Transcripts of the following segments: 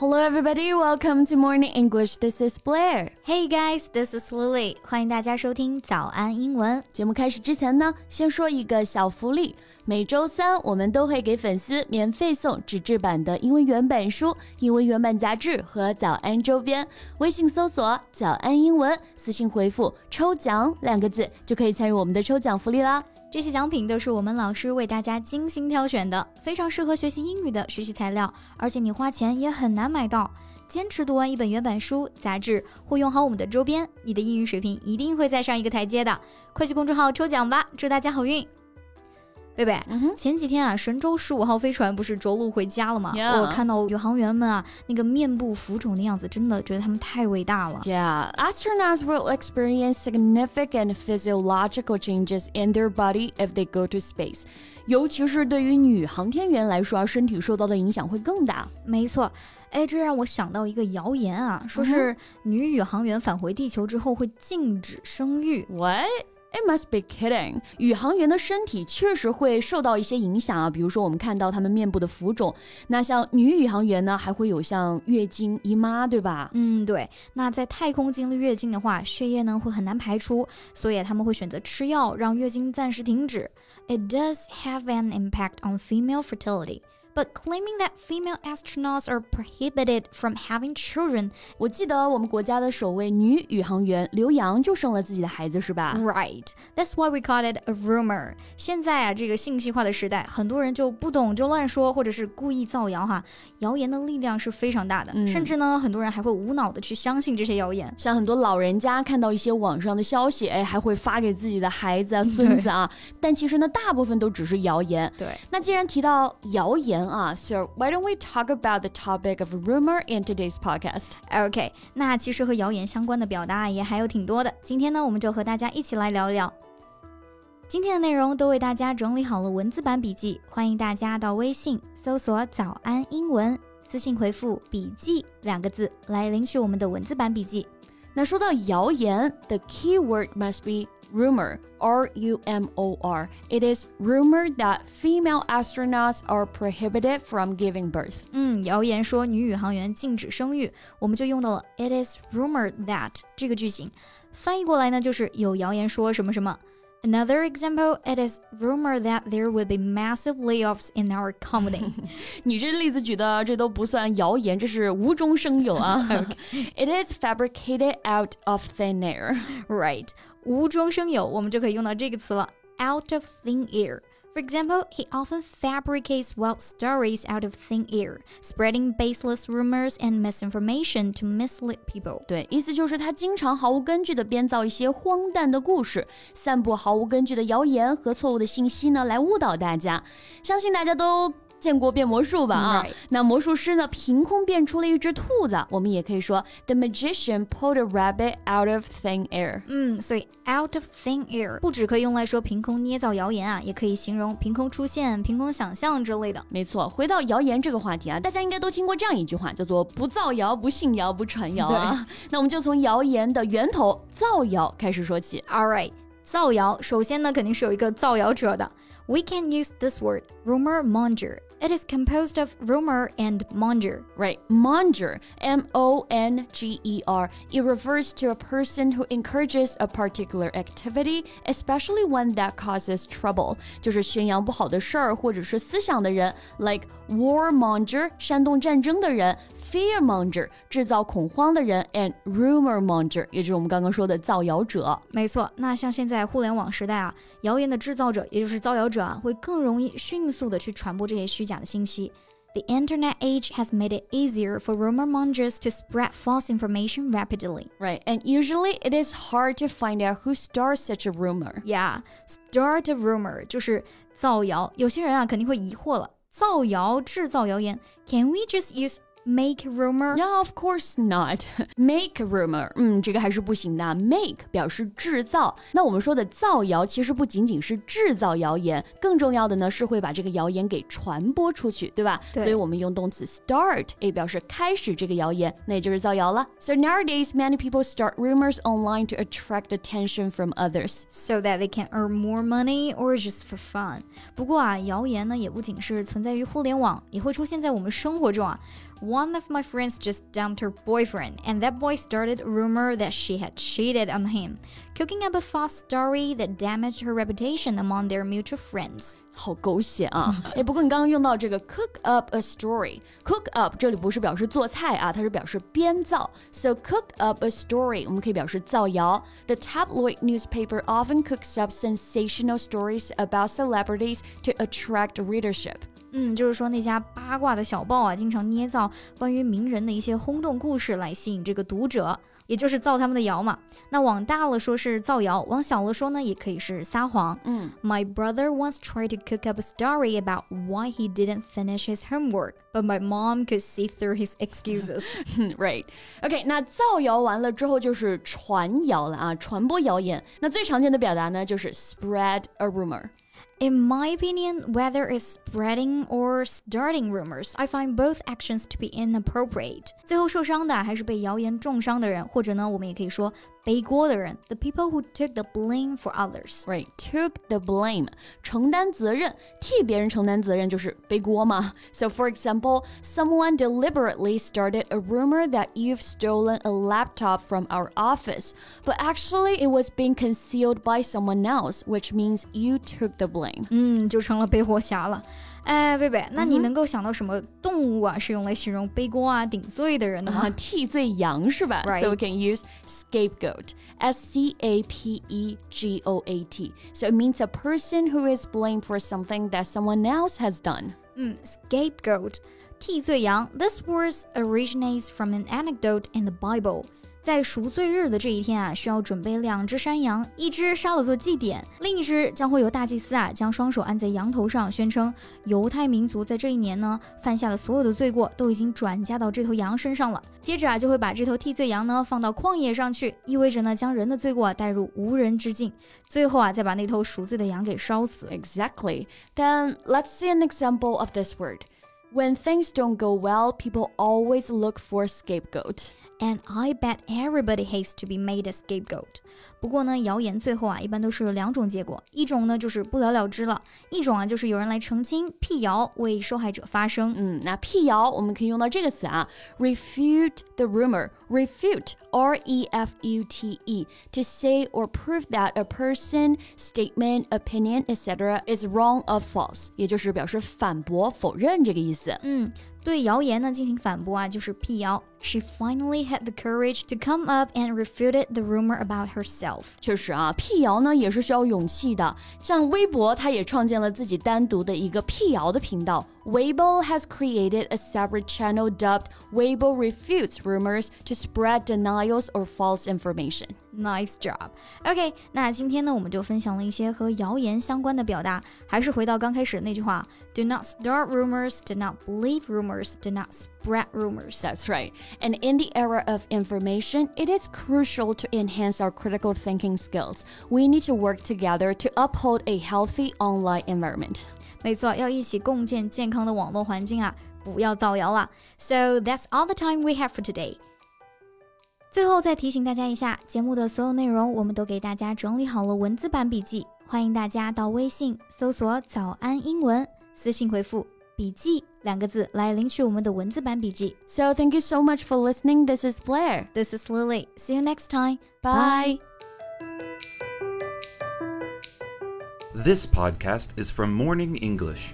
Hello, everybody. Welcome to Morning English. This is Blair. Hey guys, this is Lily. 欢迎大家收听早安英文。节目开始之前呢，先说一个小福利。每周三我们都会给粉丝免费送纸质版的英文原版书、英文原版杂志和早安周边。微信搜索“早安英文”，私信回复“抽奖”两个字，就可以参与我们的抽奖福利啦。这些奖品都是我们老师为大家精心挑选的，非常适合学习英语的学习材料，而且你花钱也很难买到。坚持读完一本原版书、杂志，或用好我们的周边，你的英语水平一定会再上一个台阶的。快去公众号抽奖吧，祝大家好运！贝贝，前几天啊，神舟十五号飞船不是着陆回家了吗？我看到宇航员们啊，那个面部浮肿的样子，真的觉得他们太伟大了。Yeah, astronauts will experience significant physiological changes in their body if they go to space. 尤其是对于女航天员来说啊，身体受到的影响会更大。没错，哎，这让我想到一个谣言啊，说是女宇航员返回地球之后会禁止生育。What? It must be kidding！宇航员的身体确实会受到一些影响啊，比如说我们看到他们面部的浮肿。那像女宇航员呢，还会有像月经、姨妈，对吧？嗯，对。那在太空经历月经的话，血液呢会很难排出，所以他们会选择吃药让月经暂时停止。It does have an impact on female fertility. But claiming that female astronauts are prohibited from having children. 我记得我们国家的首位女宇航员刘洋就生了自己的孩子，是吧？Right. That's why we call it a rumor. 现在啊，这个信息化的时代，很多人就不懂就乱说，或者是故意造谣哈。谣言的力量是非常大的，嗯、甚至呢，很多人还会无脑的去相信这些谣言。像很多老人家看到一些网上的消息，哎，还会发给自己的孩子啊、孙子啊。但其实呢，大部分都只是谣言。对。那既然提到谣言，啊，So why don't we talk about the topic of rumor in today's podcast? OK，那其实和谣言相关的表达也还有挺多的。今天呢，我们就和大家一起来聊聊。今天的内容都为大家整理好了文字版笔记，欢迎大家到微信搜索“早安英文”，私信回复“笔记”两个字来领取我们的文字版笔记。那说到谣言，the key word must be rumor, R U M O R. It is rumored that female astronauts are prohibited from giving birth. 嗯，谣言说女宇航员禁止生育，我们就用到了 it is rumored that 这个句型。翻译过来呢，就是有谣言说什么什么。 Another example, it is rumored that there will be massive layoffs in our company. 你这例子举的这都不算谣言，这是无中生有啊。It is fabricated out of thin air. Right. 无中生有，我们就可以用到这个词了，out of thin air。 For example, he often fabricates wild stories out of thin air, spreading baseless rumors and misinformation to mislead people. 对，意思就是他经常毫无根据的编造一些荒诞的故事，散布毫无根据的谣言和错误的信息呢，来误导大家。相信大家都 见过变魔术吧啊？那魔术师呢，凭空变出了一只兔子。我们也可以说，The magician pulled a rabbit out of thin air。嗯，所以 out of thin air 不只可以用来说凭空捏造谣言啊，也可以形容凭空出现、凭空想象之类的。没错，回到谣言这个话题啊，大家应该都听过这样一句话，叫做不造谣、不信谣、不传谣啊。那我们就从谣言的源头造谣开始说起。All right，造谣，首先呢，肯定是有一个造谣者的。We can use this word, rumor monger. It is composed of rumor and monger. Right, monger, M O N G E R. It refers to a person who encourages a particular activity, especially one that causes trouble. 就是宣扬不好的事儿或者是思想的人，like warmonger，煽动战争的人。 fearmonger 制造恐慌的人，and rumormonger 也就是我们刚刚说的造谣者。没错，那像现在互联网时代啊，谣言的制造者，也就是造谣者啊，会更容易迅速的去传播这些虚假的信息。The internet age has made it easier for rumor mongers to spread false information rapidly. Right, and usually it is hard to find out who starts such a rumor. Yeah, start a rumor 就是造谣。有些人啊肯定会疑惑了，造谣制造谣言，Can we just use Make rumor? Yeah, of course not. Make rumor，嗯，这个还是不行的。Make 表示制造，那我们说的造谣其实不仅仅是制造谣言，更重要的呢是会把这个谣言给传播出去，对吧？对。所以我们用动词 start，也表示开始这个谣言，那也就是造谣了。So nowadays, many people start rumors online to attract attention from others, so that they can earn more money or just for fun. 不过啊，谣言呢也不仅是存在于互联网，也会出现在我们生活中啊。 One of my friends just dumped her boyfriend, and that boy started a rumor that she had cheated on him, cooking up a false story that damaged her reputation among their mutual friends. 好狗血啊！哎，不过你刚刚用到这个 cook up a story，cook up 这里不是表示做菜啊，它是表示编造。So cook up a story，我们可以表示造谣。The tabloid newspaper often cooks up sensational stories about celebrities to attract readership. 嗯，就是说那家八卦的小报啊，经常捏造关于名人的一些轰动故事来吸引这个读者，也就是造他们的谣嘛。那往大了说是造谣，往小了说呢，也可以是撒谎。嗯，My brother once tried to cook up a story about why he didn't finish his homework, but my mom could see through his excuses. Right. OK，那造谣完了之后就是传谣了啊，传播谣言。那最常见的表达呢，就是 spread a rumor。In my opinion, whether it's spreading or starting rumors, I find both actions to be inappropriate. 最后受伤的还是被谣言重伤的人，或者呢，我们也可以说 背锅的人，the people who took the blame for others. Right, took the blame，承担责任，替别人承担责任就是背锅嘛。So for example, someone deliberately started a rumor that you've stolen a laptop from our office, but actually it was being concealed by someone else, which means you took the blame. 嗯，就成了背锅侠了。 哎，贝贝，那你能够想到什么动物啊，是用来形容背锅啊、顶罪的人的吗？替罪羊是吧 Right. So we can use scapegoat, S C A P E G O A T. So it means a person who is blamed for something that someone else has done. 嗯，scapegoat，替罪羊。This word originates from an anecdote in the Bible. 在赎罪日的这一天啊，需要准备两只山羊，一只杀了做祭典，另一只将会由大祭司啊将双手按在羊头上，宣称犹太民族在这一年呢犯下的所有的罪过都已经转嫁到这头羊身上了。接着啊，就会把这头替罪羊呢放到旷野上去，意味着呢将人的罪过啊带入无人之境。最后啊，再把那头赎罪的羊给烧死。Exactly. Then let's see an example of this word. When things don't go well, people always look for a scapegoat. And I bet everybody hates to be made a scapegoat. 不过呢，谣言最后啊，一般都是有两种结果，一种呢就是不了了之了，一种啊就是有人来澄清、辟谣，为受害者发声。嗯，那辟谣我们可以用到这个词啊，refute the rumor. Refute, R-E-F-U-T-E, to say or prove that a person, statement, opinion, etc. is wrong or false，也就是表示反驳、否认这个意思。嗯，对谣言呢进行反驳啊，就是辟谣。 She finally had the courage to come up and refuted the rumor about herself. 确实啊，辟谣呢也是需要勇气的。像微博，它也创建了自己单独的一个辟谣的频道。Weibo has created a separate channel dubbed Weibo Refutes Rumors to spread denials or false information. Nice job. OK，那今天呢，我们就分享了一些和谣言相关的表达。还是回到刚开始那句话：Do not start rumors, do not believe rumors, do not spread rumors. That's right. And in the era of information, it is crucial to enhance our critical thinking skills. We need to work together to uphold a healthy online environment. 没错，要一起共建健康的网络环境啊！不要造谣啦。So that's all the time we have for today. 最后再提醒大家一下，节目的所有内容我们都给大家整理好了文字版笔记，欢迎大家到微信搜索“早安英文”，私信回复“ 笔记”两个字来领取我们的文字版笔记。 So thank you so much for listening. This is Blair. This is Lily. See you next time. Bye. This podcast is from Morning English.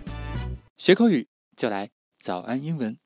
学口语就来早安英文。